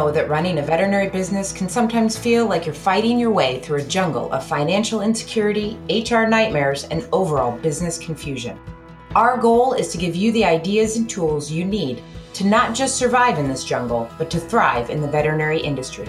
know that running a veterinary business can sometimes feel like you're fighting your way through a jungle of financial insecurity, HR nightmares, and overall business confusion. Our goal is to give you the ideas and tools you need to not just survive in this jungle, but to thrive in the veterinary industry.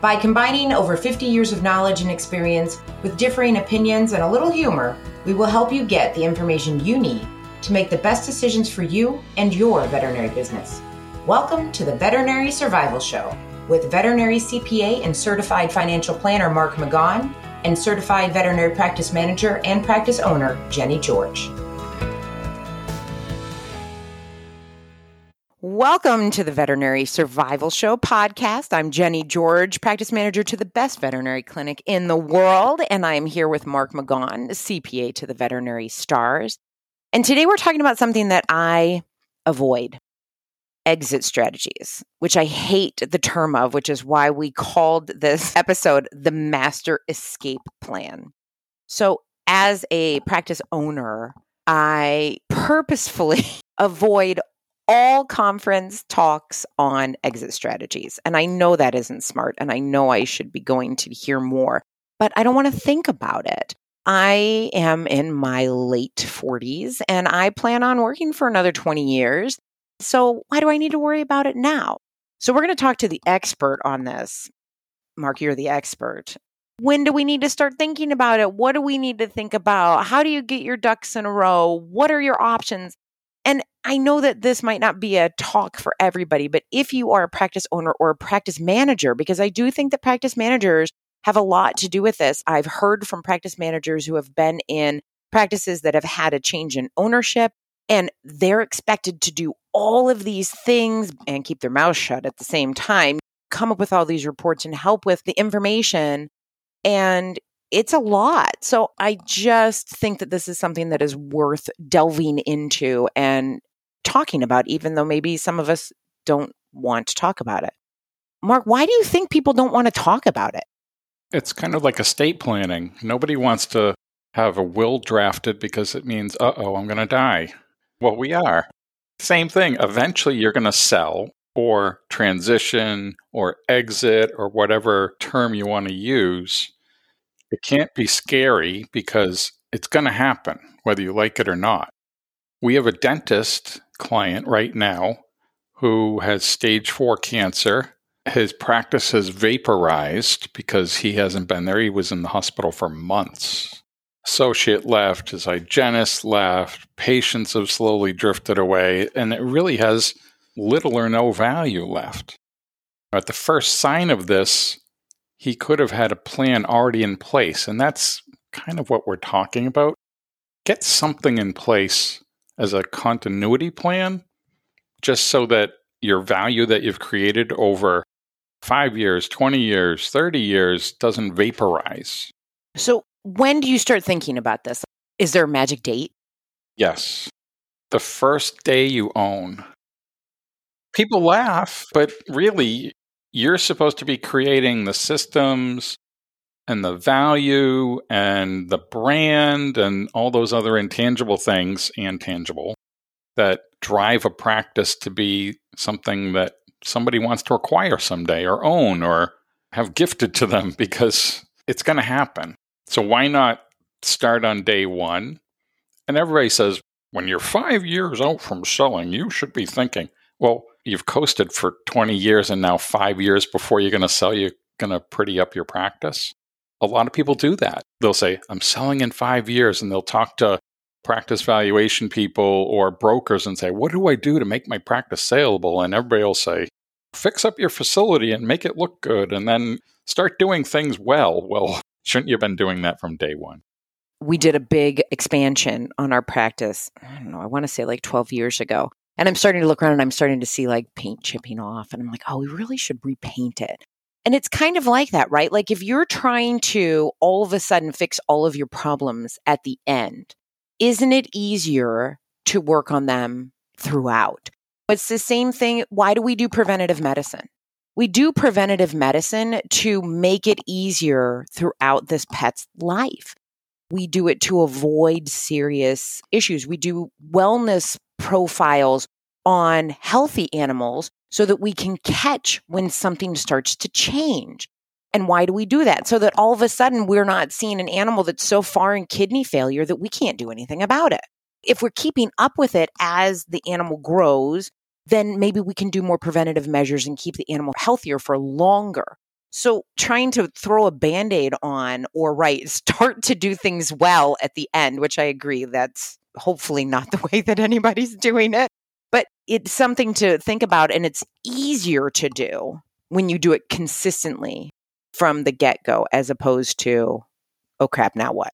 By combining over 50 years of knowledge and experience with differing opinions and a little humor, we will help you get the information you need to make the best decisions for you and your veterinary business. Welcome to the Veterinary Survival Show with veterinary CPA and certified financial planner Mark McGaunn and certified veterinary practice manager and practice owner Jenni George. Welcome to the Veterinary Survival Show podcast. I'm Jenni George, practice manager to the best veterinary clinic in the world, and I am here with Mark McGaunn, CPA to the Veterinary Stars. And today we're talking about something that I avoid exit strategies, which I hate the term of, which is why we called this episode the Master Escape Plan. So, as a practice owner, I purposefully avoid all conference talks on exit strategies. And I know that isn't smart, and I know I should be going to hear more, but I don't want to think about it. I am in my late 40s and I plan on working for another 20 years. So, why do I need to worry about it now? So, we're going to talk to the expert on this. Mark, you're the expert. When do we need to start thinking about it? What do we need to think about? How do you get your ducks in a row? What are your options? And I know that this might not be a talk for everybody, but if you are a practice owner or a practice manager, because I do think that practice managers have a lot to do with this. I've heard from practice managers who have been in practices that have had a change in ownership and they're expected to do all of these things and keep their mouth shut at the same time, come up with all these reports and help with the information. And it's a lot. So I just think that this is something that is worth delving into and talking about, even though maybe some of us don't want to talk about it. Mark, why do you think people don't want to talk about it? It's kind of like estate planning. Nobody wants to have a will drafted because it means, uh oh, I'm going to die. Well, we are. Same thing. Eventually, you're going to sell or transition or exit or whatever term you want to use. It can't be scary because it's going to happen, whether you like it or not. We have a dentist client right now who has stage four cancer. His practice has vaporized because he hasn't been there. He was in the hospital for months associate left, his hygienist left, patients have slowly drifted away, and it really has little or no value left. At the first sign of this, he could have had a plan already in place, and that's kind of what we're talking about. Get something in place as a continuity plan, just so that your value that you've created over five years, 20 years, 30 years doesn't vaporize. So, when do you start thinking about this? Is there a magic date? Yes. The first day you own. People laugh, but really, you're supposed to be creating the systems and the value and the brand and all those other intangible things and tangible that drive a practice to be something that somebody wants to acquire someday or own or have gifted to them because it's going to happen. So why not start on day one? And everybody says, when you're five years out from selling, you should be thinking, well, you've coasted for 20 years and now five years before you're going to sell, you're going to pretty up your practice. A lot of people do that. They'll say, I'm selling in five years, and they'll talk to practice valuation people or brokers and say, What do I do to make my practice saleable? And everybody will say, Fix up your facility and make it look good, and then start doing things well. Well, Shouldn't you have been doing that from day one? We did a big expansion on our practice. I don't know, I want to say like 12 years ago. And I'm starting to look around and I'm starting to see like paint chipping off. And I'm like, oh, we really should repaint it. And it's kind of like that, right? Like if you're trying to all of a sudden fix all of your problems at the end, isn't it easier to work on them throughout? It's the same thing. Why do we do preventative medicine? We do preventative medicine to make it easier throughout this pet's life. We do it to avoid serious issues. We do wellness profiles on healthy animals so that we can catch when something starts to change. And why do we do that? So that all of a sudden we're not seeing an animal that's so far in kidney failure that we can't do anything about it. If we're keeping up with it as the animal grows, then maybe we can do more preventative measures and keep the animal healthier for longer. So trying to throw a band-aid on or right, start to do things well at the end, which I agree that's hopefully not the way that anybody's doing it, but it's something to think about and it's easier to do when you do it consistently from the get-go as opposed to oh crap, now what?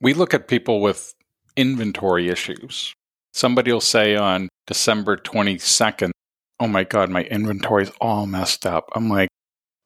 We look at people with inventory issues. Somebody will say on December 22nd, oh my God, my inventory's all messed up. I'm like,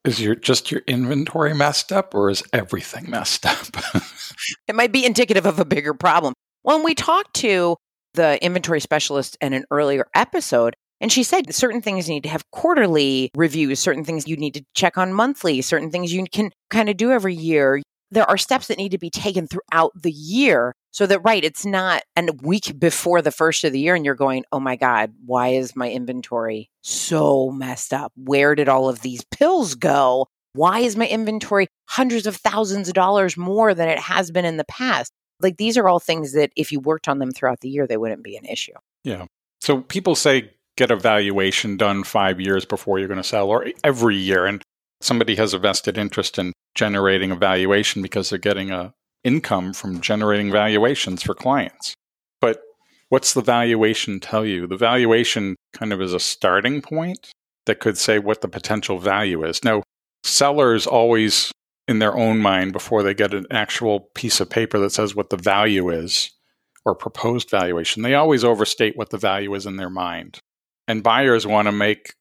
is your just your inventory messed up or is everything messed up? it might be indicative of a bigger problem. When we talked to the inventory specialist in an earlier episode, and she said certain things need to have quarterly reviews, certain things you need to check on monthly, certain things you can kind of do every year there are steps that need to be taken throughout the year so that right it's not a week before the first of the year and you're going oh my god why is my inventory so messed up? Where did all of these pills go? Why is my inventory hundreds of thousands of dollars more than it has been in the past? Like these are all things that if you worked on them throughout the year they wouldn't be an issue. Yeah. So people say get a valuation done five years before you're going to sell or every year and somebody has a vested interest in generating a valuation because they're getting a income from generating valuations for clients. But what's the valuation tell you? The valuation kind of is a starting point that could say what the potential value is. Now, sellers always in their own mind before they get an actual piece of paper that says what the value is or proposed valuation, they always overstate what the value is in their mind. And buyers want to make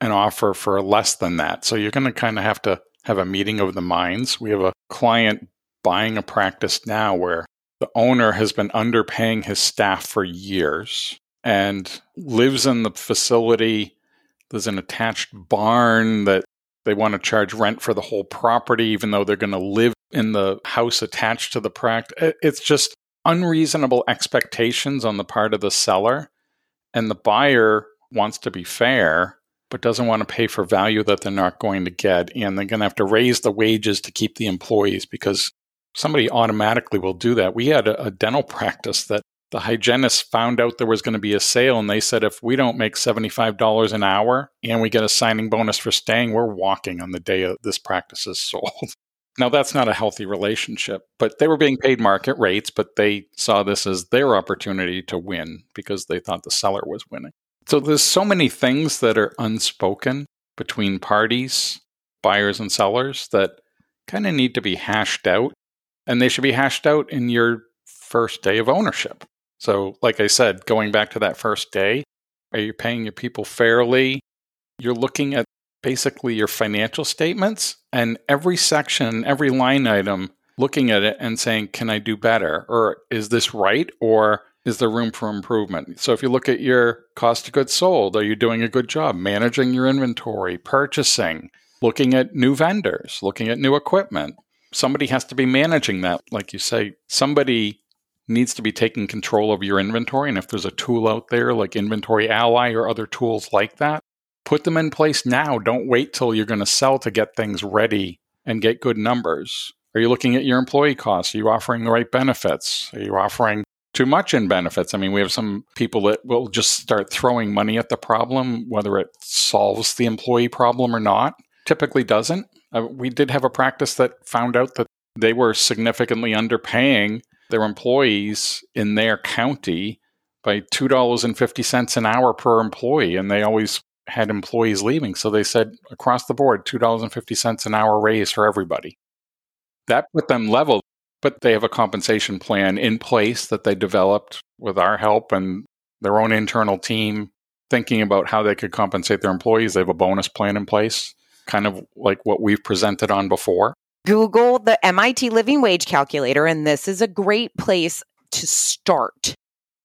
an offer for less than that. So you're going to kind of have to have a meeting of the minds. We have a client buying a practice now where the owner has been underpaying his staff for years and lives in the facility. There's an attached barn that they want to charge rent for the whole property, even though they're going to live in the house attached to the practice. It's just unreasonable expectations on the part of the seller. And the buyer wants to be fair but doesn't want to pay for value that they're not going to get. And they're going to have to raise the wages to keep the employees because somebody automatically will do that. We had a, a dental practice that the hygienist found out there was going to be a sale and they said if we don't make $75 an hour and we get a signing bonus for staying we're walking on the day this practice is sold now that's not a healthy relationship but they were being paid market rates but they saw this as their opportunity to win because they thought the seller was winning so there's so many things that are unspoken between parties, buyers and sellers that kind of need to be hashed out and they should be hashed out in your first day of ownership. So like I said, going back to that first day, are you paying your people fairly? You're looking at basically your financial statements and every section, every line item, looking at it and saying, can I do better? Or is this right? Or is there room for improvement? So if you look at your cost of goods sold, are you doing a good job managing your inventory, purchasing, looking at new vendors, looking at new equipment? Somebody has to be managing that. Like you say, somebody needs to be taking control of your inventory. And if there's a tool out there like Inventory Ally or other tools like that, put them in place now. Don't wait till you're going to sell to get things ready and get good numbers. Are you looking at your employee costs? Are you offering the right benefits? Are you offering too much in benefits. I mean, we have some people that will just start throwing money at the problem, whether it solves the employee problem or not. Typically doesn't. Uh, we did have a practice that found out that they were significantly underpaying their employees in their county by $2.50 an hour per employee. And they always had employees leaving. So they said across the board, $2.50 an hour raise for everybody. That put them level but they have a compensation plan in place that they developed with our help and their own internal team thinking about how they could compensate their employees. They have a bonus plan in place, kind of like what we've presented on before. Google the MIT Living Wage Calculator, and this is a great place to start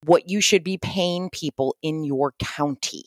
what you should be paying people in your county.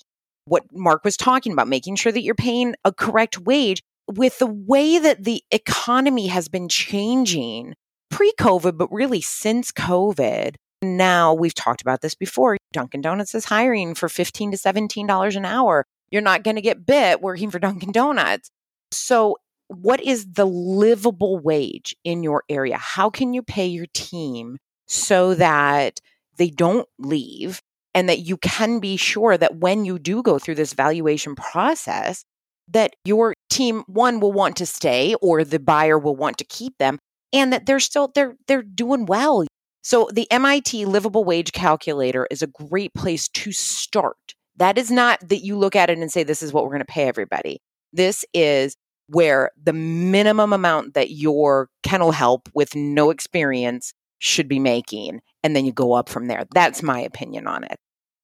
What Mark was talking about, making sure that you're paying a correct wage with the way that the economy has been changing pre COVID, but really since COVID. Now we've talked about this before. Dunkin' Donuts is hiring for 15 to $17 an hour. You're not going to get bit working for Dunkin' Donuts. So, what is the livable wage in your area? How can you pay your team so that they don't leave and that you can be sure that when you do go through this valuation process, that your team one will want to stay or the buyer will want to keep them and that they're still they're they're doing well. So the MIT livable wage calculator is a great place to start. That is not that you look at it and say this is what we're going to pay everybody. This is where the minimum amount that your kennel help with no experience should be making and then you go up from there. That's my opinion on it.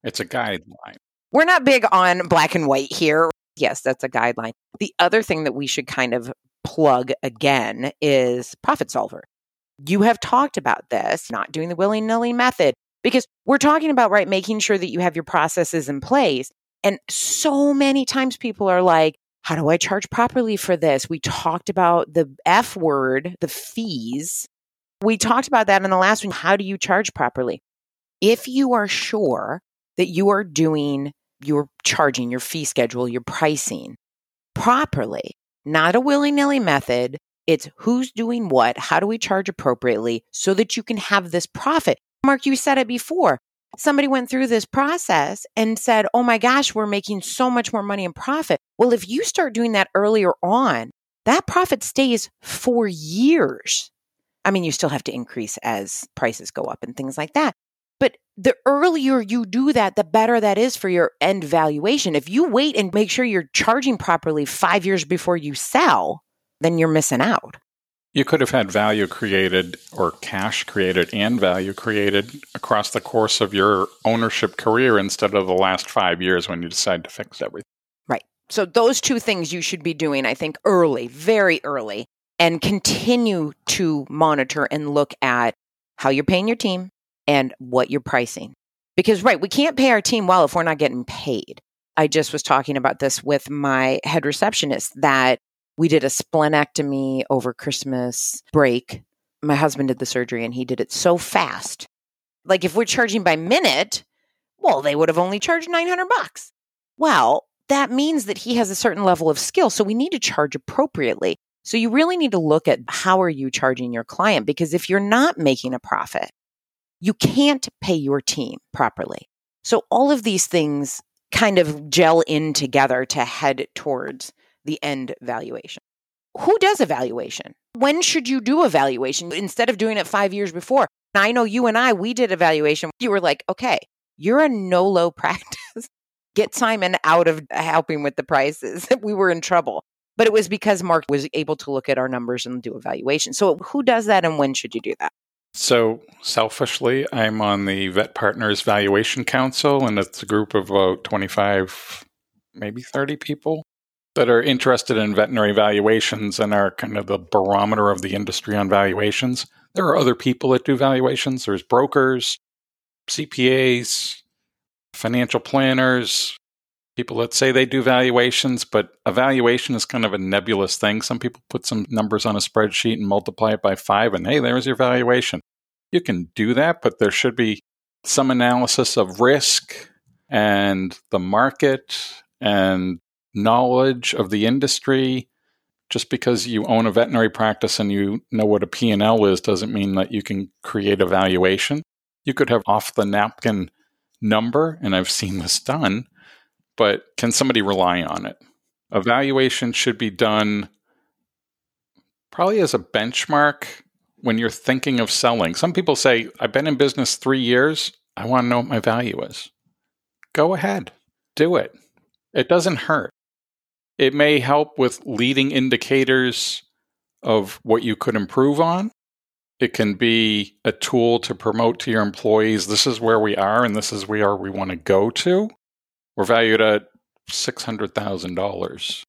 It's a guideline. We're not big on black and white here. Yes, that's a guideline. The other thing that we should kind of plug again is Profit Solver. You have talked about this, not doing the willy nilly method, because we're talking about, right, making sure that you have your processes in place. And so many times people are like, how do I charge properly for this? We talked about the F word, the fees. We talked about that in the last one. How do you charge properly? If you are sure that you are doing your charging, your fee schedule, your pricing properly, not a willy nilly method. It's who's doing what, how do we charge appropriately so that you can have this profit. Mark, you said it before. Somebody went through this process and said, Oh my gosh, we're making so much more money in profit. Well, if you start doing that earlier on, that profit stays for years. I mean, you still have to increase as prices go up and things like that. But the earlier you do that, the better that is for your end valuation. If you wait and make sure you're charging properly five years before you sell, then you're missing out. You could have had value created or cash created and value created across the course of your ownership career instead of the last five years when you decide to fix everything. Right. So, those two things you should be doing, I think, early, very early, and continue to monitor and look at how you're paying your team, and what you're pricing. Because, right, we can't pay our team well if we're not getting paid. I just was talking about this with my head receptionist that we did a splenectomy over Christmas break. My husband did the surgery and he did it so fast. Like if we're charging by minute, well, they would have only charged 900 bucks. Well, that means that he has a certain level of skill. So we need to charge appropriately. So you really need to look at how are you charging your client? Because if you're not making a profit, you can't pay your team properly. So all of these things kind of gel in together to head towards the end valuation. Who does evaluation? When should you do evaluation instead of doing it five years before? I know you and I, we did evaluation. You were like, okay, you're a NOLO practice. Get Simon out of helping with the prices. we were in trouble. But it was because Mark was able to look at our numbers and do evaluation. So who does that and when should you do that? So, selfishly, I'm on the Vet Partners Valuation Council, and it's a group of about 25, maybe 30 people that are interested in veterinary valuations and are kind of the barometer of the industry on valuations. There are other people that do valuations, there's brokers, CPAs, financial planners, people that say they do valuations, but a valuation is kind of a nebulous thing. Some people put some numbers on a spreadsheet and multiply it by five, and hey, there's your valuation. You can do that, but there should be some analysis of risk and the market and knowledge of the industry. Just because you own a veterinary practice and you know what a P&L is doesn't mean that you can create a valuation. You could have off the napkin number, and I've seen this done, but can somebody rely on it? Evaluation should be done probably as a benchmark when you're thinking of selling. Some people say, I've been in business three years. I want to know what my value is. Go ahead, do it. It doesn't hurt. It may help with leading indicators of what you could improve on. It can be a tool to promote to your employees this is where we are and this is where we want to go to. We're valued at $600,000.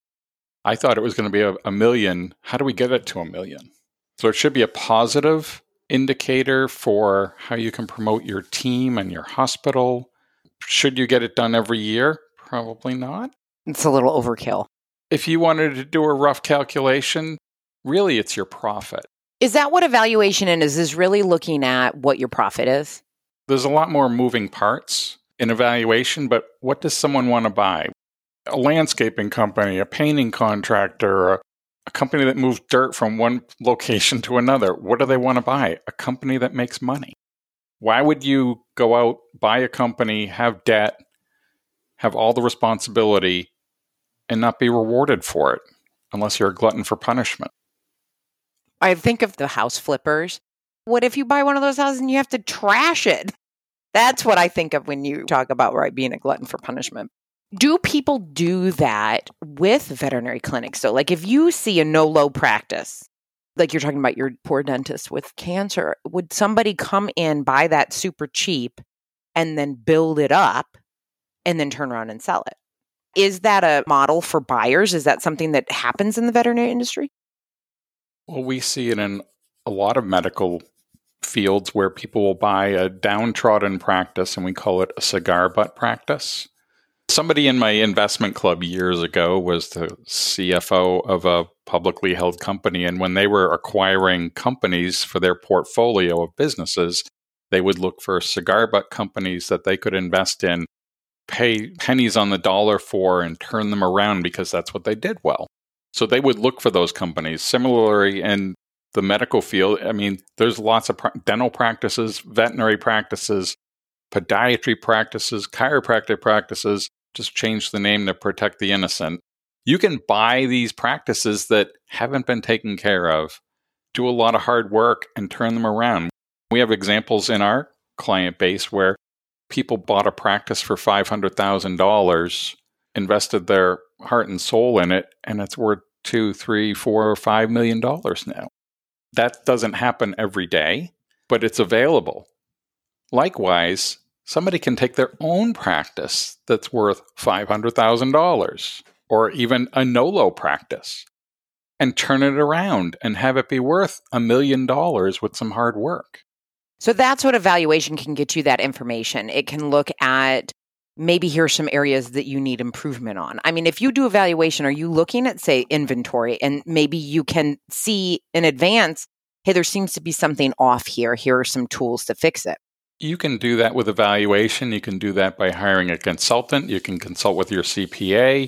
I thought it was going to be a, a, million. How do we get it to a million? So it should be a positive indicator for how you can promote your team and your hospital. Should you get it done every year? Probably not. It's a little overkill. If you wanted to do a rough calculation, really it's your profit. Is that what evaluation is? Is really looking at what your profit is? There's a lot more moving parts in evaluation, but what does someone want to buy? a landscaping company, a painting contractor, a, a company that moves dirt from one location to another. What do they want to buy? A company that makes money. Why would you go out, buy a company, have debt, have all the responsibility, and not be rewarded for it unless you're a glutton for punishment? I think of the house flippers. What if you buy one of those houses and you have to trash it? That's what I think of when you talk about right being a glutton for punishment. Do people do that with veterinary clinics? So, like, if you see a NOLO practice, like you're talking about your poor dentist with cancer, would somebody come in, buy that super cheap, and then build it up and then turn around and sell it? Is that a model for buyers? Is that something that happens in the veterinary industry? Well, we see it in a lot of medical fields where people will buy a downtrodden practice and we call it a cigar butt practice. Somebody in my investment club years ago was the CFO of a publicly held company. And when they were acquiring companies for their portfolio of businesses, they would look for cigar butt companies that they could invest in, pay pennies on the dollar for, and turn them around because that's what they did well. So they would look for those companies. Similarly, in the medical field, I mean, there's lots of dental practices, veterinary practices, podiatry practices, chiropractic practices. Just change the name to protect the innocent. You can buy these practices that haven't been taken care of, do a lot of hard work, and turn them around. We have examples in our client base where people bought a practice for $500,000, invested their heart and soul in it, and it's worth two, three, four, or five million dollars now. That doesn't happen every day, but it's available. Likewise, somebody can take their own practice that's worth $500,000 or even a NOLO practice and turn it around and have it be worth a million dollars with some hard work. So that's what evaluation can get you that information. It can look at maybe here's some areas that you need improvement on. I mean, if you do evaluation, are you looking at, say, inventory and maybe you can see in advance, hey, there seems to be something off here. Here are some tools to fix it. You can do that with evaluation. You can do that by hiring a consultant. You can consult with your CPA.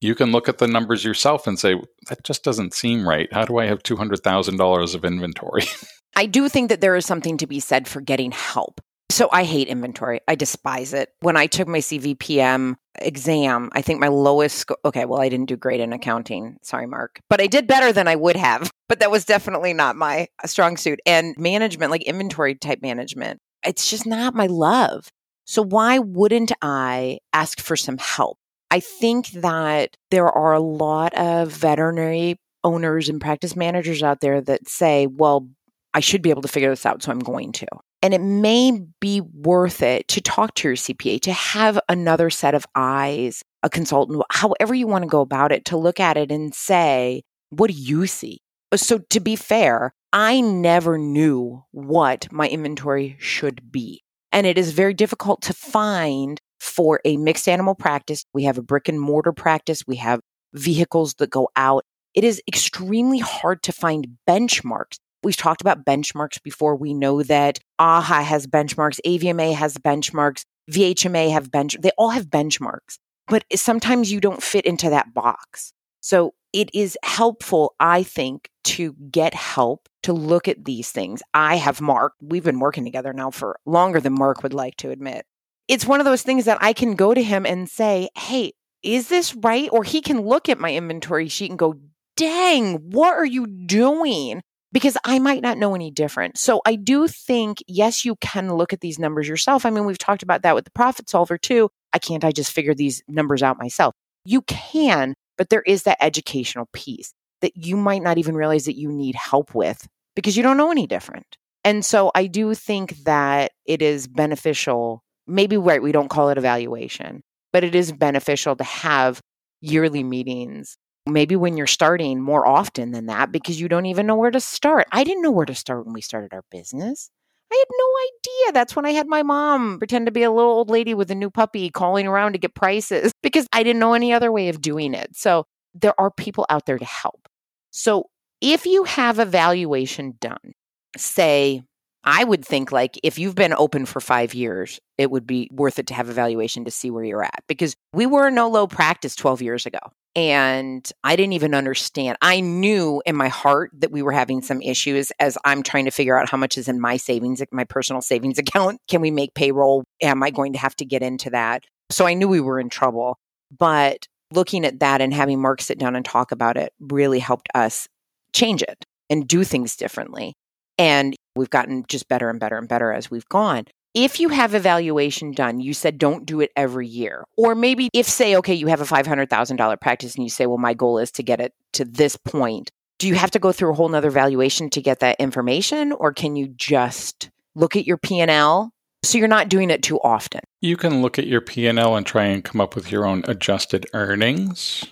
You can look at the numbers yourself and say, that just doesn't seem right. How do I have $200,000 of inventory? I do think that there is something to be said for getting help. So I hate inventory. I despise it. When I took my CVPM exam, I think my lowest score, okay, well, I didn't do great in accounting. Sorry, Mark. But I did better than I would have. But that was definitely not my strong suit. And management, like inventory type management, it's just not my love. So why wouldn't I ask for some help? I think that there are a lot of veterinary owners and practice managers out there that say, well, I should be able to figure this out, so I'm going to. And it may be worth it to talk to your CPA, to have another set of eyes, a consultant, however you want to go about it, to look at it and say, what do you see? So, to be fair, I never knew what my inventory should be. And it is very difficult to find for a mixed animal practice. We have a brick and mortar practice, we have vehicles that go out. It is extremely hard to find benchmarks We've talked about benchmarks before. We know that AAHA has benchmarks, AVMA has benchmarks, VHMA have bench, they all have benchmarks, but sometimes you don't fit into that box. So it is helpful, I think, to get help to look at these things. I have Mark, we've been working together now for longer than Mark would like to admit. It's one of those things that I can go to him and say, Hey, is this right? Or he can look at my inventory sheet and go, Dang, what are you doing? Because I might not know any different. So I do think, yes, you can look at these numbers yourself. I mean, we've talked about that with the profit solver too. I can't I just figure these numbers out myself? You can, but there is that educational piece that you might not even realize that you need help with because you don't know any different. And so I do think that it is beneficial. Maybe right, we don't call it evaluation, but it is beneficial to have yearly meetings maybe when you're starting more often than that because you don't even know where to start. I didn't know where to start when we started our business. I had no idea. That's when I had my mom pretend to be a little old lady with a new puppy calling around to get prices because I didn't know any other way of doing it. So there are people out there to help. So if you have evaluation done, say I would think like if you've been open for five years, it would be worth it to have evaluation to see where you're at because we were a NOLO practice 12 years ago. And I didn't even understand. I knew in my heart that we were having some issues as I'm trying to figure out how much is in my savings, my personal savings account. Can we make payroll? Am I going to have to get into that? So I knew we were in trouble. But looking at that and having Mark sit down and talk about it really helped us change it and do things differently. And we've gotten just better and better and better as we've gone. If you have evaluation done, you said don't do it every year. Or maybe if, say, okay, you have a $500,000 practice and you say, well, my goal is to get it to this point. Do you have to go through a whole nother valuation to get that information? Or can you just look at your P&L so you're not doing it too often? You can look at your P&L and try and come up with your own adjusted earnings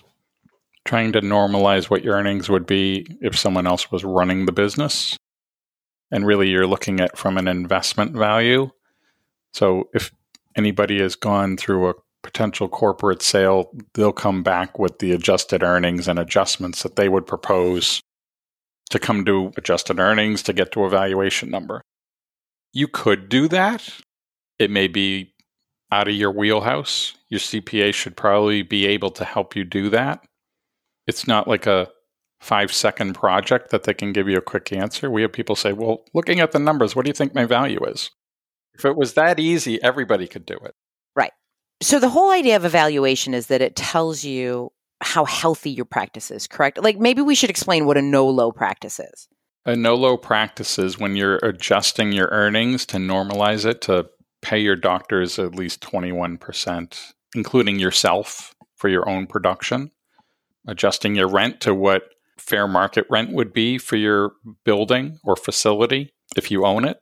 trying to normalize what your earnings would be if someone else was running the business. And really, you're looking at from an investment value. So if anybody has gone through a potential corporate sale, they'll come back with the adjusted earnings and adjustments that they would propose to come to adjusted earnings to get to a valuation number. You could do that. It may be out of your wheelhouse. Your CPA should probably be able to help you do that it's not like a five second project that they can give you a quick answer. We have people say, well, looking at the numbers, what do you think my value is? If it was that easy, everybody could do it. Right. So the whole idea of evaluation is that it tells you how healthy your practice is, correct? Like maybe we should explain what a NOLO practice is. A NOLO practice is when you're adjusting your earnings to normalize it to pay your doctors at least 21%, including yourself for your own production adjusting your rent to what fair market rent would be for your building or facility if you own it.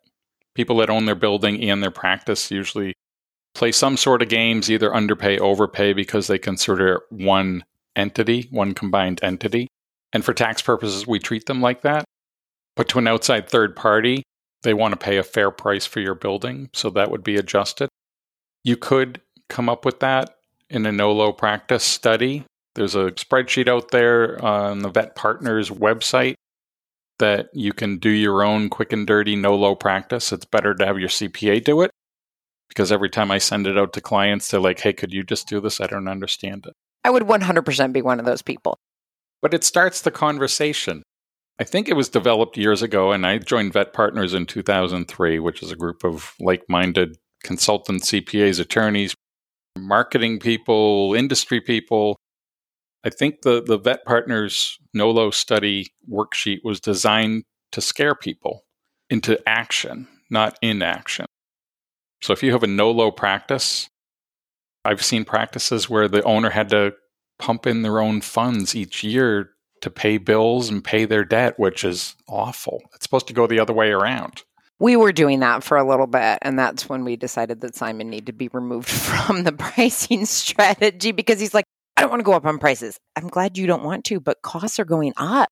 People that own their building and their practice usually play some sort of games, either underpay, overpay, because they consider one entity, one combined entity. And for tax purposes, we treat them like that. But to an outside third party, they want to pay a fair price for your building, so that would be adjusted. You could come up with that in a NOLO practice study there's a spreadsheet out there uh, on the Vet Partners website that you can do your own quick and dirty, NOLO practice. It's better to have your CPA do it because every time I send it out to clients, they're like, hey, could you just do this? I don't understand it. I would 100% be one of those people. But it starts the conversation. I think it was developed years ago, and I joined Vet Partners in 2003, which is a group of like minded consultants, CPAs, attorneys, marketing people, industry people I think the, the Vet Partners NOLO study worksheet was designed to scare people into action, not inaction. So if you have a NOLO practice, I've seen practices where the owner had to pump in their own funds each year to pay bills and pay their debt, which is awful. It's supposed to go the other way around. We were doing that for a little bit, and that's when we decided that Simon needed to be removed from the pricing strategy because he's like, don't want to go up on prices. I'm glad you don't want to, but costs are going up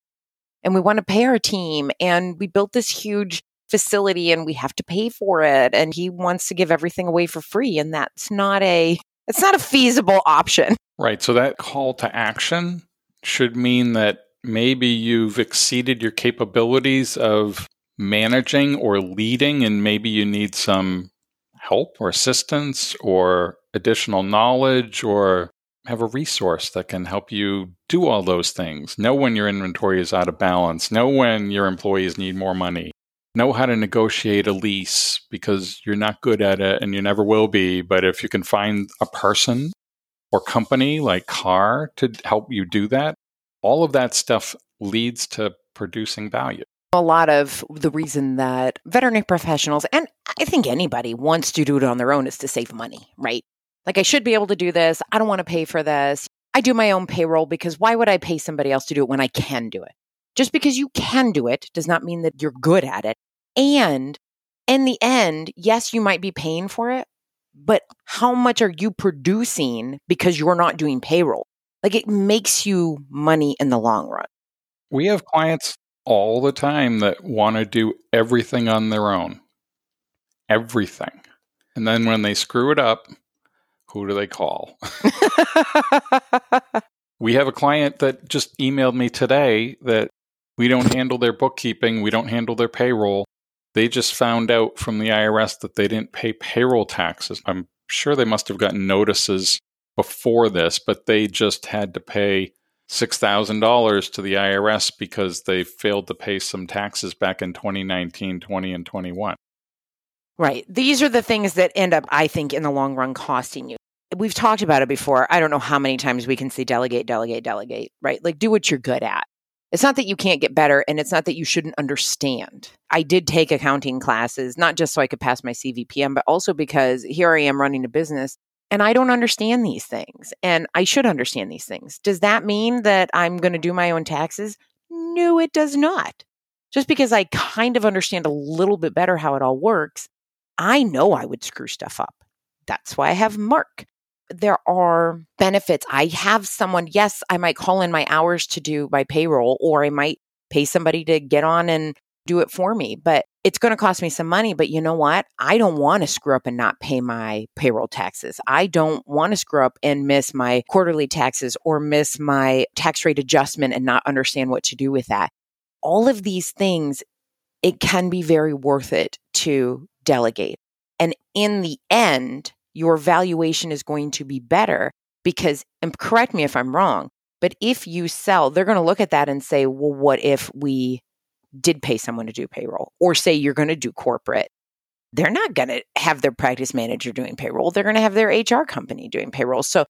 and we want to pay our team. And we built this huge facility and we have to pay for it. And he wants to give everything away for free. And that's not a, it's not a feasible option. Right. So that call to action should mean that maybe you've exceeded your capabilities of managing or leading, and maybe you need some help or assistance or additional knowledge or have a resource that can help you do all those things. Know when your inventory is out of balance. Know when your employees need more money. Know how to negotiate a lease because you're not good at it and you never will be. But if you can find a person or company like CAR to help you do that, all of that stuff leads to producing value. A lot of the reason that veterinary professionals, and I think anybody wants to do it on their own, is to save money, right? Like, I should be able to do this. I don't want to pay for this. I do my own payroll because why would I pay somebody else to do it when I can do it? Just because you can do it does not mean that you're good at it. And in the end, yes, you might be paying for it, but how much are you producing because you're not doing payroll? Like it makes you money in the long run. We have clients all the time that want to do everything on their own. Everything. And then when they screw it up, who do they call? we have a client that just emailed me today that we don't handle their bookkeeping, we don't handle their payroll. They just found out from the IRS that they didn't pay payroll taxes. I'm sure they must have gotten notices before this, but they just had to pay $6,000 to the IRS because they failed to pay some taxes back in 2019, 20, and 21. Right. These are the things that end up, I think, in the long run costing you. We've talked about it before. I don't know how many times we can say delegate, delegate, delegate, right? Like do what you're good at. It's not that you can't get better and it's not that you shouldn't understand. I did take accounting classes, not just so I could pass my CVPM, but also because here I am running a business and I don't understand these things and I should understand these things. Does that mean that I'm going to do my own taxes? No, it does not. Just because I kind of understand a little bit better how it all works, I know I would screw stuff up. That's why I have Mark there are benefits. I have someone, yes, I might call in my hours to do my payroll, or I might pay somebody to get on and do it for me, but it's going to cost me some money. But you know what? I don't want to screw up and not pay my payroll taxes. I don't want to screw up and miss my quarterly taxes or miss my tax rate adjustment and not understand what to do with that. All of these things, it can be very worth it to delegate. And in the end, your valuation is going to be better because, and correct me if I'm wrong, but if you sell, they're going to look at that and say, well, what if we did pay someone to do payroll? Or say you're going to do corporate. They're not going to have their practice manager doing payroll. They're going to have their HR company doing payroll. So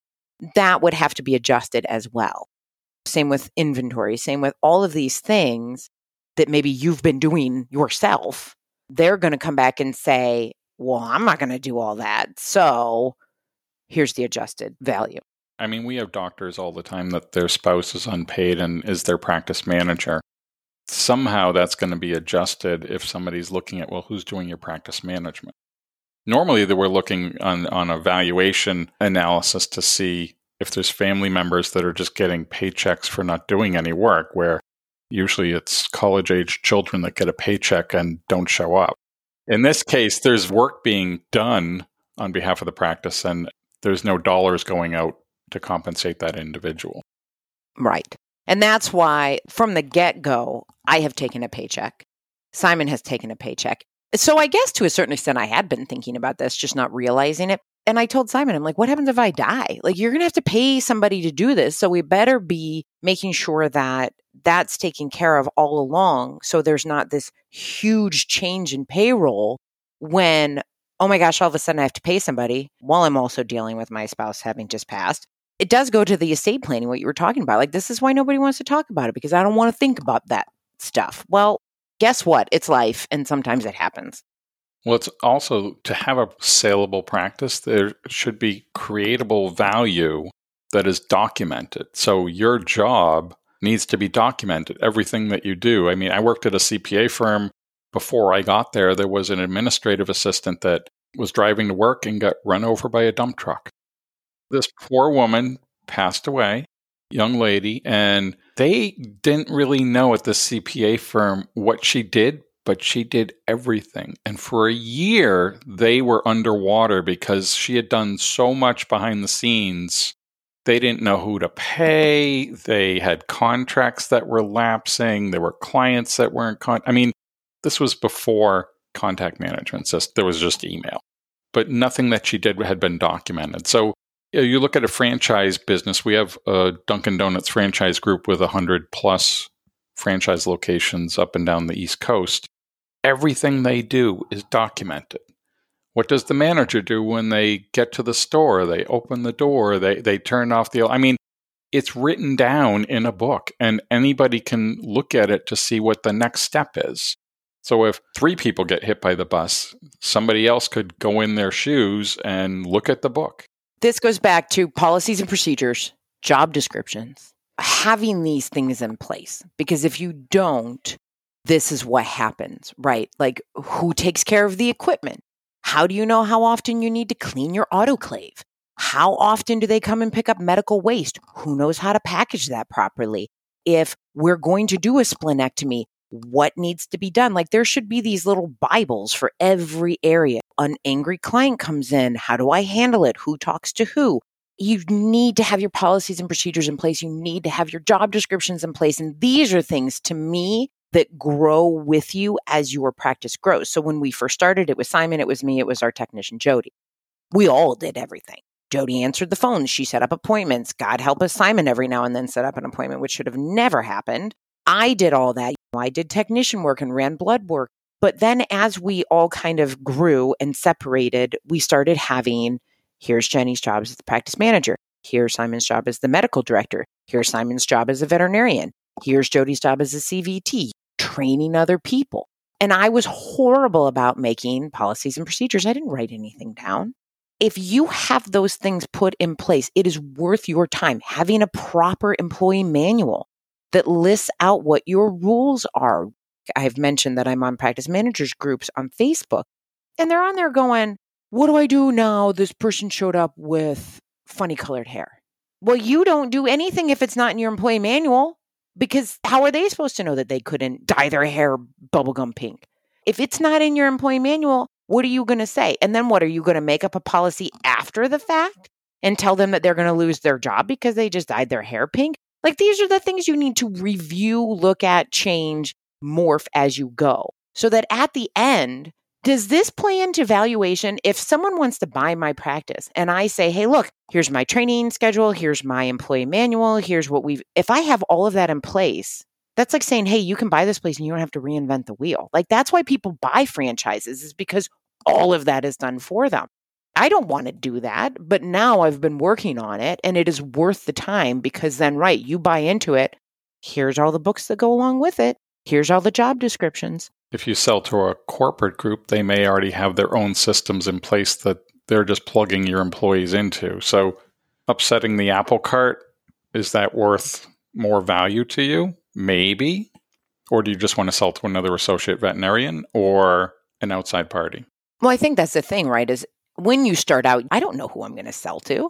that would have to be adjusted as well. Same with inventory, same with all of these things that maybe you've been doing yourself. They're going to come back and say, well, I'm not going to do all that. So here's the adjusted value. I mean, we have doctors all the time that their spouse is unpaid and is their practice manager. Somehow that's going to be adjusted if somebody's looking at, well, who's doing your practice management? Normally, we're looking on, on a valuation analysis to see if there's family members that are just getting paychecks for not doing any work, where usually it's college age children that get a paycheck and don't show up. In this case, there's work being done on behalf of the practice, and there's no dollars going out to compensate that individual. Right. And that's why from the get go, I have taken a paycheck. Simon has taken a paycheck. So I guess to a certain extent, I had been thinking about this, just not realizing it. And I told Simon, I'm like, what happens if I die? Like, you're going to have to pay somebody to do this. So we better be making sure that that's taken care of all along. So there's not this huge change in payroll when, oh my gosh, all of a sudden I have to pay somebody while I'm also dealing with my spouse having just passed. It does go to the estate planning, what you were talking about. Like, this is why nobody wants to talk about it because I don't want to think about that stuff. Well, guess what? It's life, and sometimes it happens. Well, it's also to have a saleable practice, there should be creatable value that is documented. So your job needs to be documented, everything that you do. I mean, I worked at a CPA firm before I got there. There was an administrative assistant that was driving to work and got run over by a dump truck. This poor woman passed away, young lady, and they didn't really know at the CPA firm what she did but she did everything. And for a year, they were underwater because she had done so much behind the scenes. They didn't know who to pay. They had contracts that were lapsing. There were clients that weren't con. I mean, this was before contact management. There was just email, but nothing that she did had been documented. So you look at a franchise business. We have a Dunkin' Donuts franchise group with 100 plus franchise locations up and down the East Coast everything they do is documented. What does the manager do when they get to the store? They open the door, they, they turn off the. I mean, it's written down in a book, and anybody can look at it to see what the next step is. So if three people get hit by the bus, somebody else could go in their shoes and look at the book. This goes back to policies and procedures, job descriptions, having these things in place. Because if you don't, this is what happens, right? Like who takes care of the equipment? How do you know how often you need to clean your autoclave? How often do they come and pick up medical waste? Who knows how to package that properly? If we're going to do a splenectomy, what needs to be done? Like there should be these little Bibles for every area. An angry client comes in. How do I handle it? Who talks to who? You need to have your policies and procedures in place. You need to have your job descriptions in place. And these are things to me that grow with you as your practice grows. So when we first started, it was Simon, it was me, it was our technician, Jody. We all did everything. Jody answered the phone. She set up appointments. God help us, Simon every now and then set up an appointment, which should have never happened. I did all that. I did technician work and ran blood work. But then as we all kind of grew and separated, we started having here's Jenni's job as the practice manager. Here's Simon's job as the medical director. Here's Simon's job as a veterinarian. Here's Jody's job as a CVT, training other people. And I was horrible about making policies and procedures. I didn't write anything down. If you have those things put in place, it is worth your time having a proper employee manual that lists out what your rules are. I've mentioned that I'm on practice managers groups on Facebook, and they're on there going, What do I do now? This person showed up with funny colored hair. Well, you don't do anything if it's not in your employee manual because how are they supposed to know that they couldn't dye their hair bubblegum pink? If it's not in your employee manual, what are you going to say? And then what are you going to make up a policy after the fact and tell them that they're going to lose their job because they just dyed their hair pink? Like these are the things you need to review, look at, change, morph as you go so that at the end, does this play into valuation? If someone wants to buy my practice and I say, hey, look, here's my training schedule, here's my employee manual, here's what we've, if I have all of that in place, that's like saying, hey, you can buy this place and you don't have to reinvent the wheel. Like that's why people buy franchises, is because all of that is done for them. I don't want to do that, but now I've been working on it and it is worth the time because then, right, you buy into it. Here's all the books that go along with it. Here's all the job descriptions. If you sell to a corporate group, they may already have their own systems in place that they're just plugging your employees into. So, upsetting the apple cart, is that worth more value to you? Maybe. Or do you just want to sell to another associate veterinarian or an outside party? Well, I think that's the thing, right? Is when you start out, I don't know who I'm going to sell to.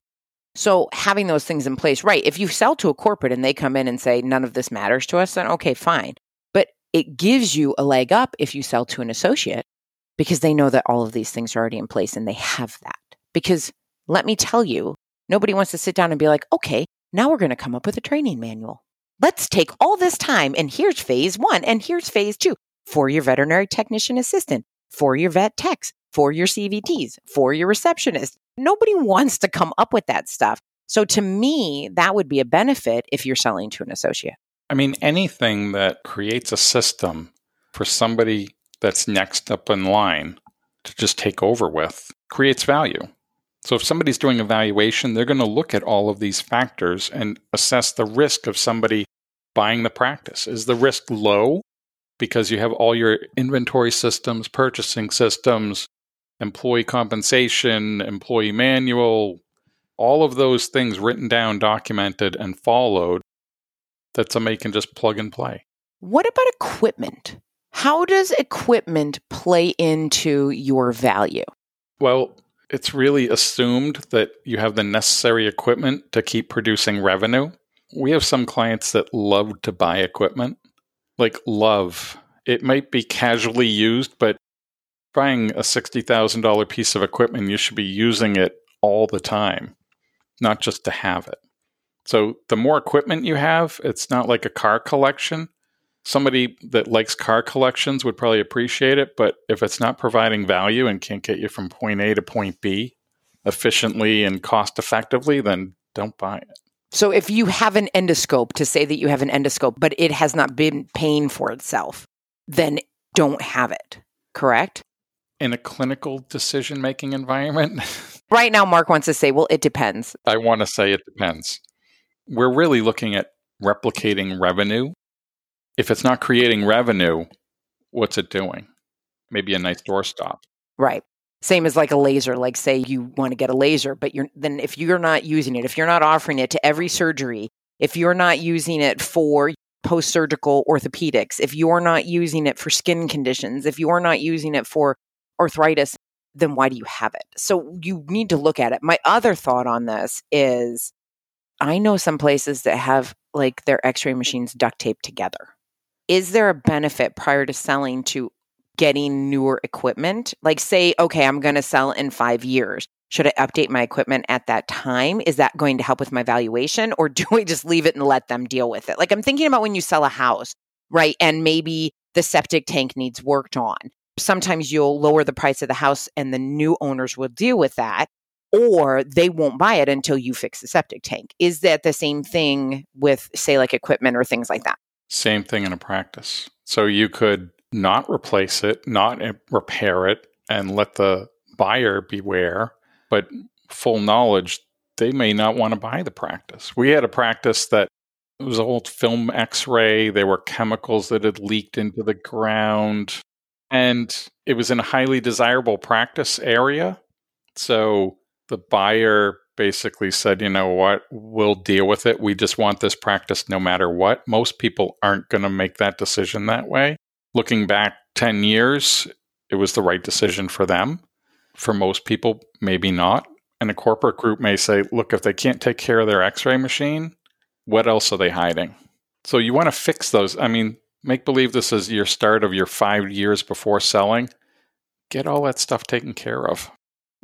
So having those things in place, right? If you sell to a corporate and they come in and say, none of this matters to us, then okay, fine. It gives you a leg up if you sell to an associate because they know that all of these things are already in place and they have that. Because let me tell you, nobody wants to sit down and be like, okay, now we're going to come up with a training manual. Let's take all this time and here's phase one and here's phase two for your veterinary technician assistant, for your vet techs, for your CVTs, for your receptionist. Nobody wants to come up with that stuff. So to me, that would be a benefit if you're selling to an associate. I mean, anything that creates a system for somebody that's next up in line to just take over with creates value. So if somebody's doing evaluation, they're going to look at all of these factors and assess the risk of somebody buying the practice. Is the risk low because you have all your inventory systems, purchasing systems, employee compensation, employee manual, all of those things written down, documented, and followed that somebody can just plug and play. What about equipment? How does equipment play into your value? Well, it's really assumed that you have the necessary equipment to keep producing revenue. We have some clients that love to buy equipment, like love. It might be casually used, but buying a $60,000 piece of equipment, you should be using it all the time, not just to have it. So the more equipment you have, it's not like a car collection. Somebody that likes car collections would probably appreciate it, but if it's not providing value and can't get you from point A to point B efficiently and cost effectively, then don't buy it. So if you have an endoscope to say that you have an endoscope, but it has not been paying for itself, then don't have it, correct? In a clinical decision making environment? right now, Mark wants to say, well, it depends. I want to say it depends. We're really looking at replicating revenue. If it's not creating revenue, what's it doing? Maybe a nice doorstop. Right. Same as like a laser. Like say you want to get a laser, but you're then if you're not using it, if you're not offering it to every surgery, if you're not using it for post surgical orthopedics, if you're not using it for skin conditions, if you're not using it for arthritis, then why do you have it? So you need to look at it. My other thought on this is I know some places that have like their x ray machines duct taped together. Is there a benefit prior to selling to getting newer equipment? Like, say, okay, I'm going to sell in five years. Should I update my equipment at that time? Is that going to help with my valuation? Or do I just leave it and let them deal with it? Like, I'm thinking about when you sell a house, right? And maybe the septic tank needs worked on. Sometimes you'll lower the price of the house and the new owners will deal with that, or they won't buy it until you fix the septic tank. Is that the same thing with, say, like equipment or things like that? Same thing in a practice. So you could not replace it, not eh, repair it, and let the buyer beware, but full knowledge, they may not want to buy the practice. We had a practice that it was old film x ray. There were chemicals that had leaked into the ground. And it was in a highly desirable practice area. So the buyer basically said, you know what, we'll deal with it. We just want this practice no matter what. Most people aren't going to make that decision that way. Looking back 10 years, it was the right decision for them. For most people, maybe not. And a corporate group may say, look, if they can't take care of their x ray machine, what else are they hiding? So you want to fix those. I mean, make believe this is your start of your five years before selling. Get all that stuff taken care of.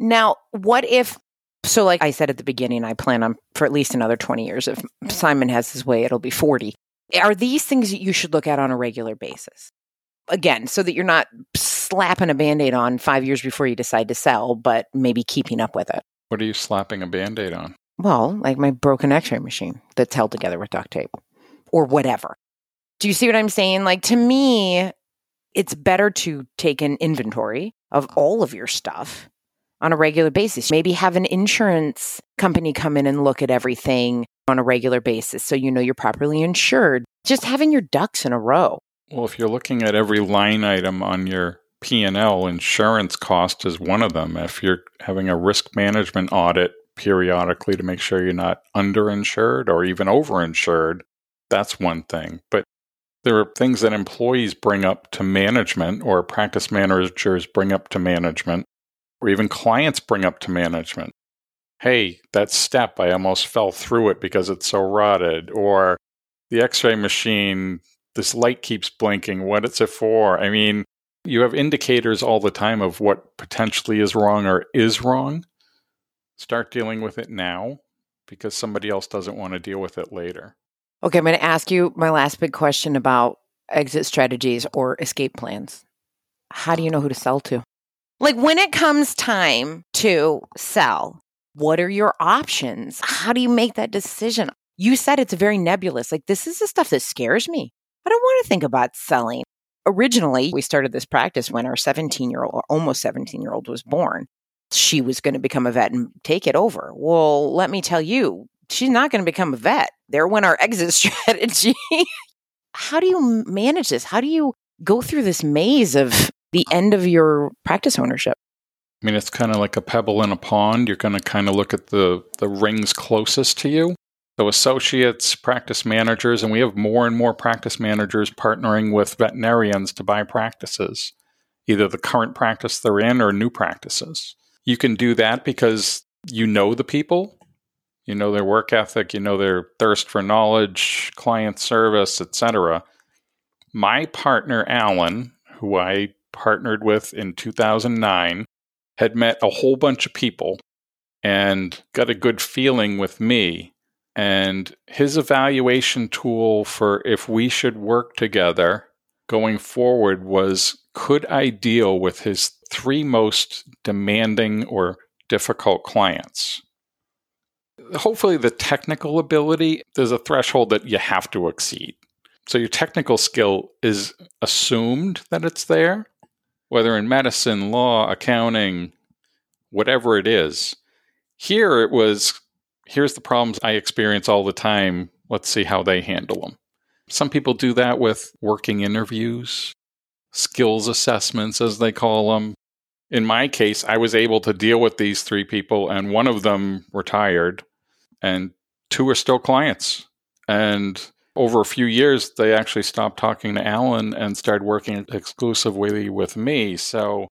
Now, what if, so like I said at the beginning, I plan on for at least another 20 years. If Simon has his way, it'll be 40. Are these things that you should look at on a regular basis? Again, so that you're not slapping a band aid on five years before you decide to sell, but maybe keeping up with it. What are you slapping a band aid on? Well, like my broken x ray machine that's held together with duct tape or whatever. Do you see what I'm saying? Like to me, it's better to take an inventory of all of your stuff on a regular basis. Maybe have an insurance company come in and look at everything on a regular basis so you know you're properly insured. Just having your ducks in a row. Well, if you're looking at every line item on your P&L, insurance cost is one of them. If you're having a risk management audit periodically to make sure you're not underinsured or even overinsured, that's one thing. But there are things that employees bring up to management or practice managers bring up to management or even clients bring up to management. Hey, that step, I almost fell through it because it's so rotted. Or the x ray machine, this light keeps blinking. What is it for? I mean, you have indicators all the time of what potentially is wrong or is wrong. Start dealing with it now because somebody else doesn't want to deal with it later. Okay, I'm going to ask you my last big question about exit strategies or escape plans. How do you know who to sell to? Like when it comes time to sell, what are your options? How do you make that decision? You said it's very nebulous. Like this is the stuff that scares me. I don't want to think about selling. Originally, we started this practice when our 17 year old, or almost 17 year old, was born she was going to become a vet and take it over. Well, let me tell you, she's not going to become a vet. There went our exit strategy. How do you manage this? How do you go through this maze of the end of your practice ownership? I mean, it's kind of like a pebble in a pond. You're going to kind of look at the, the rings closest to you. So, associates, practice managers, and we have more and more practice managers partnering with veterinarians to buy practices, either the current practice they're in or new practices. You can do that because you know the people, you know their work ethic, you know their thirst for knowledge, client service, etc. My partner Alan, who I partnered with in 2009, had met a whole bunch of people and got a good feeling with me. And his evaluation tool for if we should work together going forward was could I deal with his three most demanding or difficult clients? Hopefully, the technical ability, there's a threshold that you have to exceed. So, your technical skill is assumed that it's there, whether in medicine, law, accounting, whatever it is. Here, it was here's the problems I experience all the time. Let's see how they handle them. Some people do that with working interviews skills assessments, as they call them. In my case, I was able to deal with these three people, and one of them retired, and two are still clients. And over a few years, they actually stopped talking to Alan and started working exclusively with me. So,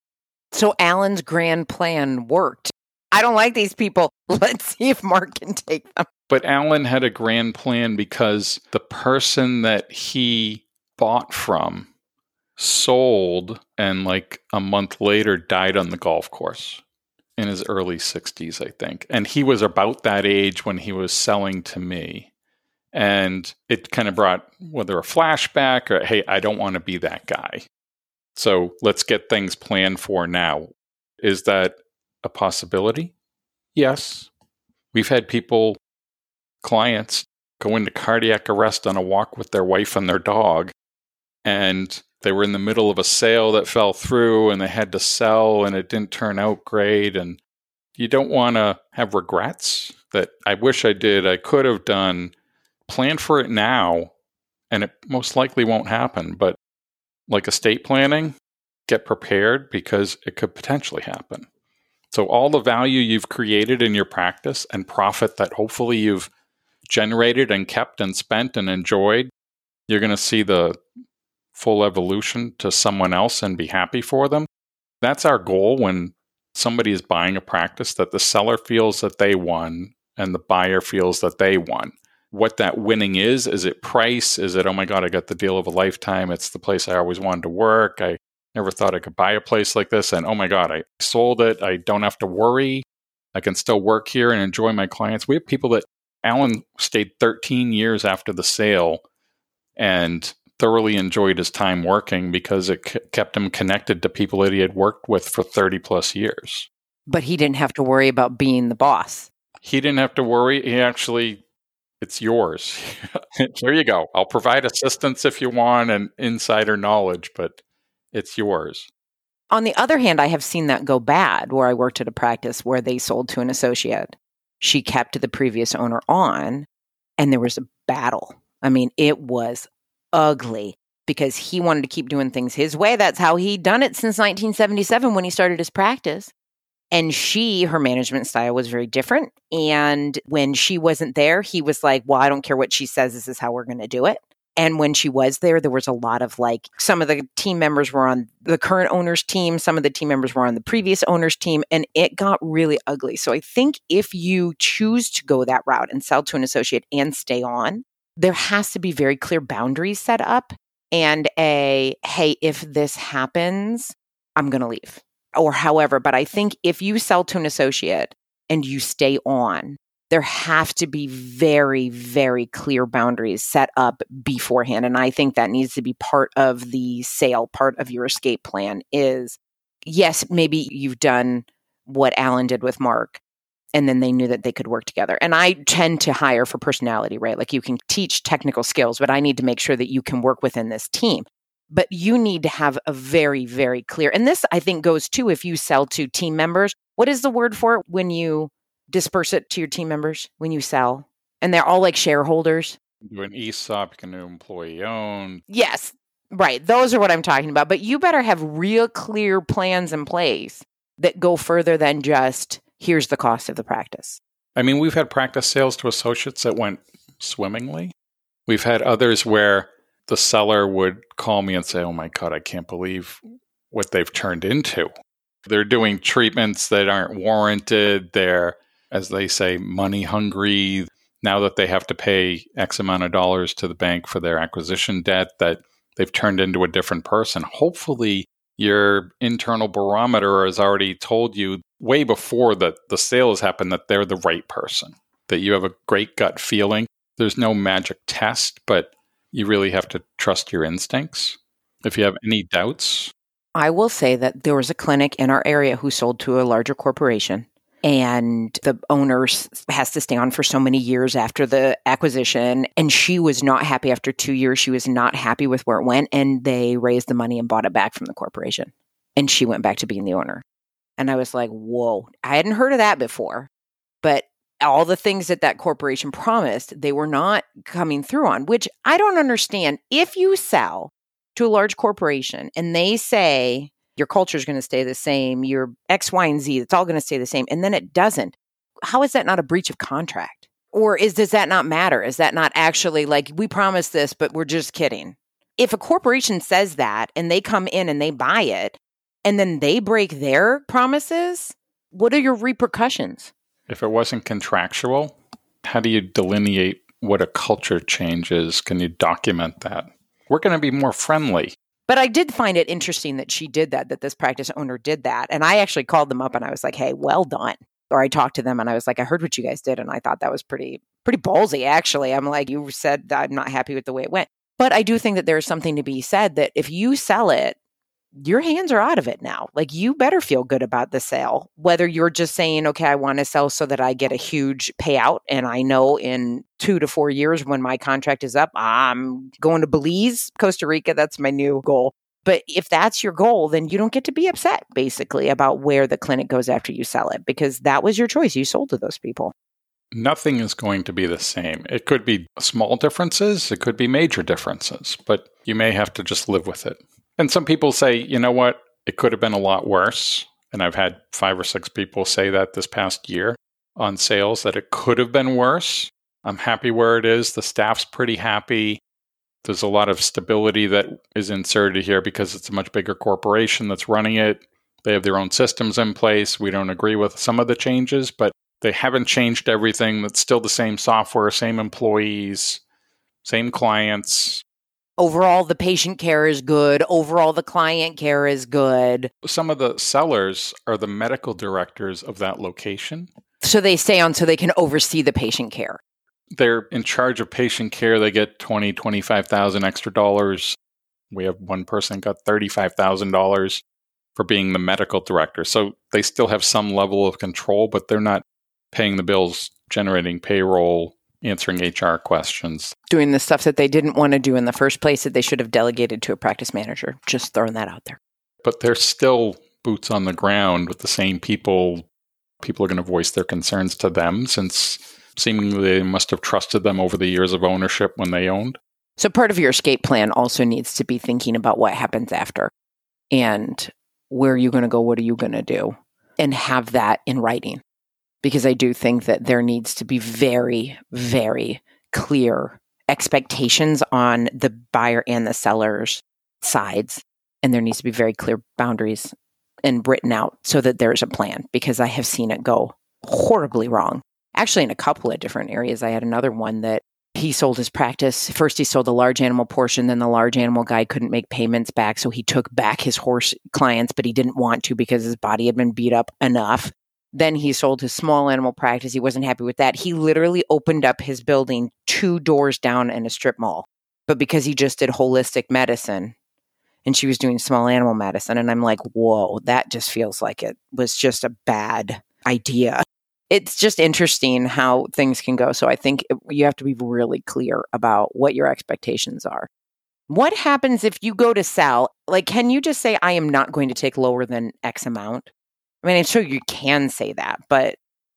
so Alan's grand plan worked. I don't like these people. Let's see if Mark can take them. But Alan had a grand plan because the person that he bought from sold and like a month later died on the golf course in his early 60s, I think. And he was about that age when he was selling to me. And it kind of brought whether a flashback or, hey, I don't want to be that guy. So let's get things planned for now. Is that a possibility? Yes. We've had people, clients, go into cardiac arrest on a walk with their wife and their dog. And they were in the middle of a sale that fell through and they had to sell and it didn't turn out great. And you don't want to have regrets that I wish I did, I could have done. Plan for it now, and it most likely won't happen. But like estate planning, get prepared because it could potentially happen. So, all the value you've created in your practice and profit that hopefully you've generated and kept and spent and enjoyed, you're going to see the full evolution to someone else and be happy for them. That's our goal when somebody is buying a practice that the seller feels that they won and the buyer feels that they won. What that winning is, is it price? Is it, oh my God, I got the deal of a lifetime. It's the place I always wanted to work. I never thought I could buy a place like this. And oh my God, I sold it. I don't have to worry. I can still work here and enjoy my clients. We have people that Alan stayed 13 years after the sale and thoroughly enjoyed his time working because it c- kept him connected to people that he had worked with for 30 plus years. But he didn't have to worry about being the boss. He didn't have to worry. He actually, it's yours. there you go. I'll provide assistance if you want and insider knowledge, but it's yours. On the other hand, I have seen that go bad where I worked at a practice where they sold to an associate. She kept the previous owner on, and there was a battle. I mean, it was ugly because he wanted to keep doing things his way. That's how he'd done it since 1977 when he started his practice. And she, her management style was very different. And when she wasn't there, he was like, Well, I don't care what she says. This is how we're going to do it. And when she was there, there was a lot of like some of the team members were on the current owner's team, some of the team members were on the previous owner's team, and it got really ugly. So I think if you choose to go that route and sell to an associate and stay on, there has to be very clear boundaries set up and a hey, if this happens, I'm going to leave or however. But I think if you sell to an associate and you stay on, there have to be very, very clear boundaries set up beforehand. And I think that needs to be part of the sale, part of your escape plan is yes, maybe you've done what Alan did with Mark. And then they knew that they could work together. And I tend to hire for personality, right? Like you can teach technical skills, but I need to make sure that you can work within this team. But you need to have a very, very clear, and this I think goes too if you sell to team members. What is the word for it when you disperse it to your team members when you sell? And they're all like shareholders. Do an ESOP, you can do employee owned. Yes, right. Those are what I'm talking about. But you better have real clear plans in place that go further than just here's the cost of the practice. I mean, we've had practice sales to associates that went swimmingly. We've had others where the seller would call me and say, Oh my God, I can't believe what they've turned into. They're doing treatments that aren't warranted. They're as they say, money hungry. Now that they have to pay X amount of dollars to the bank for their acquisition debt, that they've turned into a different person. Hopefully, your internal barometer has already told you way before that the sale has happened that they're the right person, that you have a great gut feeling. There's no magic test, but you really have to trust your instincts. If you have any doubts, I will say that there was a clinic in our area who sold to a larger corporation and the owner has to stay on for so many years after the acquisition and she was not happy after 2 years. She was not happy with where it went and they raised the money and bought it back from the corporation and she went back to being the owner. And i was like whoa. I hadn't heard of that before but all the things that that corporation promised they were not coming through on which i don't understand if you sell to a large corporation and they say your culture is going to stay the same, your X, Y, and Z, it's all going to stay the same. And then it doesn't. How is that not a breach of contract? Or is does that not matter? Is that not actually like we promised this, but we're just kidding? If a corporation says that and they come in and they buy it and then they break their promises, what are your repercussions? If it wasn't contractual, how do you delineate what a culture change is? Can you document that? We're going to be more friendly. But I did find it interesting that she did that, that this practice owner did that. And I actually called them up and I was like, hey, well done. or I talked to them and I was like, I heard what you guys did. And I thought that was pretty, pretty ballsy, actually. I'm like, you said I'm not happy with the way it went. But I do think that there's something to be said that if you sell it, your hands are out of it now. Like you better feel good about the sale, whether you're just saying, okay, I want to sell so that I get a huge payout. And I know in two to four years when my contract is up, I'm going to Belize, Costa Rica. That's my new goal. But if that's your goal, then you don't get to be upset basically about where the clinic goes after you sell it because that was your choice. You sold to those people. Nothing is going to be the same. It could be small differences, it could be major differences, but you may have to just live with it. And some people say, you know what, it could have been a lot worse. And I've had five or six people say that this past year on sales that it could have been worse. I'm happy where it is. The staff's pretty happy. There's a lot of stability that is inserted here because it's a much bigger corporation that's running it. They have their own systems in place. We don't agree with some of the changes, but they haven't changed everything. That's still the same software, same employees, same clients, overall the patient care is good. Overall the client care is good. Some of the sellers are the medical directors of that location. So they stay on so they can oversee the patient care. They're in charge of patient care. They get 20 25000 extra dollars. We have one person got $35000 for being the medical director. So they still have some level of control but they're not paying the bills generating payroll answering HR questions. Doing the stuff that they didn't want to do in the first place that they should have delegated to a practice manager. Just throwing that out there. But they're still boots on the ground with the same people. People are going to voice their concerns to them since seemingly they must have trusted them over the years of ownership when they owned. So part of your escape plan also needs to be thinking about what happens after and where are you going to go? What are you going to do? And have that in writing because I do think that there needs to be very, very clear expectations on the buyer and the seller's sides. And there needs to be very clear boundaries and written out so that there's a plan because I have seen it go horribly wrong. Actually, in a couple of different areas, I had another one that he sold his practice. First, he sold the large animal portion. Then the large animal guy couldn't make payments back. So he took back his horse clients, but he didn't want to because his body had been beat up enough. Then he sold his small animal practice. He wasn't happy with that. He literally opened up his building two doors down in a strip mall. But because he just did holistic medicine and she was doing small animal medicine, and I'm like, whoa, that just feels like it was just a bad idea. It's just interesting how things can go. So I think you have to be really clear about what your expectations are. What happens if you go to sell? Like, can you just say, I am not going to take lower than X amount? I mean, I'm sure you can say that, but.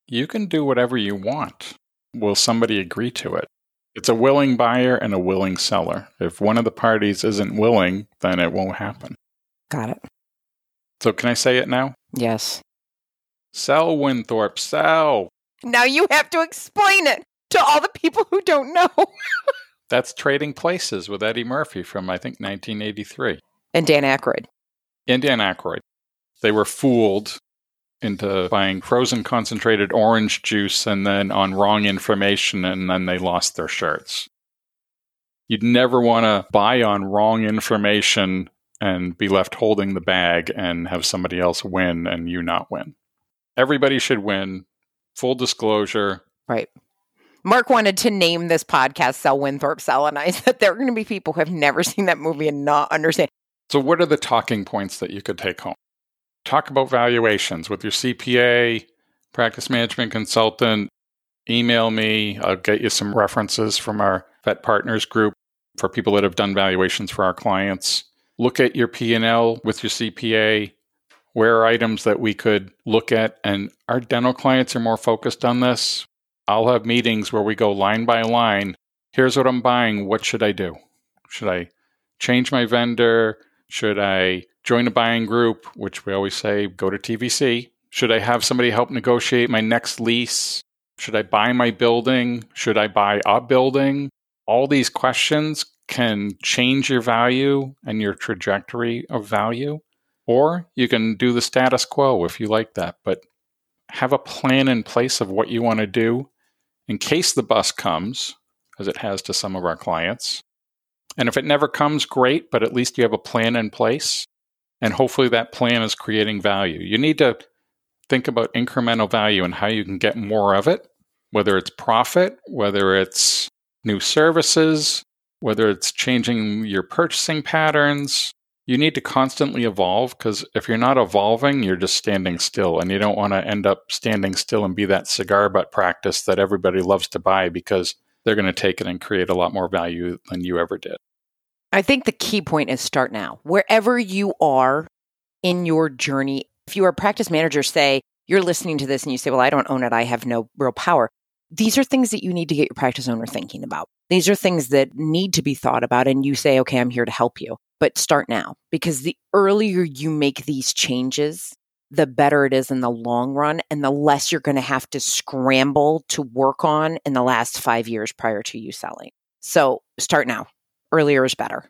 You can do whatever you want. Will somebody agree to it? It's a willing buyer and a willing seller. If one of the parties isn't willing, then it won't happen. Got it. So, can I say it now? Yes. Sell Winthorpe, sell. Now you have to explain it to all the people who don't know. That's Trading Places with Eddie Murphy from, I think, 1983. And Dan Aykroyd. And Dan Aykroyd. They were fooled into buying frozen concentrated orange juice and then on wrong information, and then they lost their shirts. You'd never want to buy on wrong information and be left holding the bag and have somebody else win and you not win. Everybody should win. Full disclosure. Right. Mark wanted to name this podcast Sell Winthorpe Sell, and I said there are going to be people who have never seen that movie and not understand. So, what are the talking points that you could take home? Talk about valuations with your CPA, practice management consultant. Email me. I'll get you some references from our vet partners group for people that have done valuations for our clients. Look at your P&L with your CPA. Where are items that we could look at? And our dental clients are more focused on this. I'll have meetings where we go line by line. Here's what I'm buying. What should I do? Should I change my vendor? Should I join a buying group, which we always say go to TVC? Should I have somebody help negotiate my next lease? Should I buy my building? Should I buy a building? All these questions can change your value and your trajectory of value. Or you can do the status quo if you like that, but have a plan in place of what you want to do in case the bus comes, as it has to some of our clients, and if it never comes, great, but at least you have a plan in place. And hopefully that plan is creating value. You need to think about incremental value and how you can get more of it, whether it's profit, whether it's new services, whether it's changing your purchasing patterns. You need to constantly evolve because if you're not evolving, you're just standing still. And you don't want to end up standing still and be that cigar butt practice that everybody loves to buy because they're going to take it and create a lot more value than you ever did. I think the key point is start now. Wherever you are in your journey, if you are a practice manager, say you're listening to this and you say, Well, I don't own it, I have no real power. These are things that you need to get your practice owner thinking about. These are things that need to be thought about. And you say, Okay, I'm here to help you. But start now because the earlier you make these changes, the better it is in the long run and the less you're going to have to scramble to work on in the last five years prior to you selling. So start now. Earlier is better.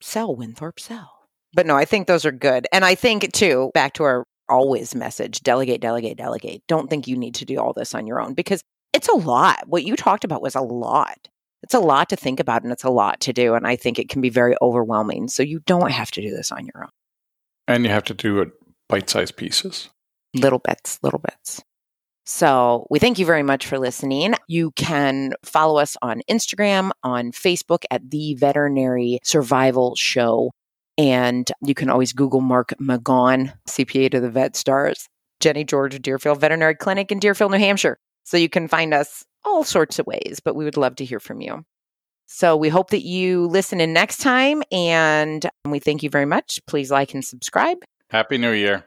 Sell, Winthorpe, sell. But no, I think those are good. And I think, too, back to our always message delegate, delegate, delegate. Don't think you need to do all this on your own because it's a lot. What you talked about was a lot. It's a lot to think about and it's a lot to do. And I think it can be very overwhelming. So you don't have to do this on your own. And you have to do it bite sized pieces. Little bits, little bits. So we thank you very much for listening. You can follow us on Instagram, on Facebook at the Veterinary Survival Show. And you can always Google Mark McGaunn, CPA to the Vet Stars, Jenni George Deerfield Veterinary Clinic in Deerfield, New Hampshire. So you can find us all sorts of ways, but we would love to hear from you. So we hope that you listen in next time and we thank you very much. Please like and subscribe. Happy New Year.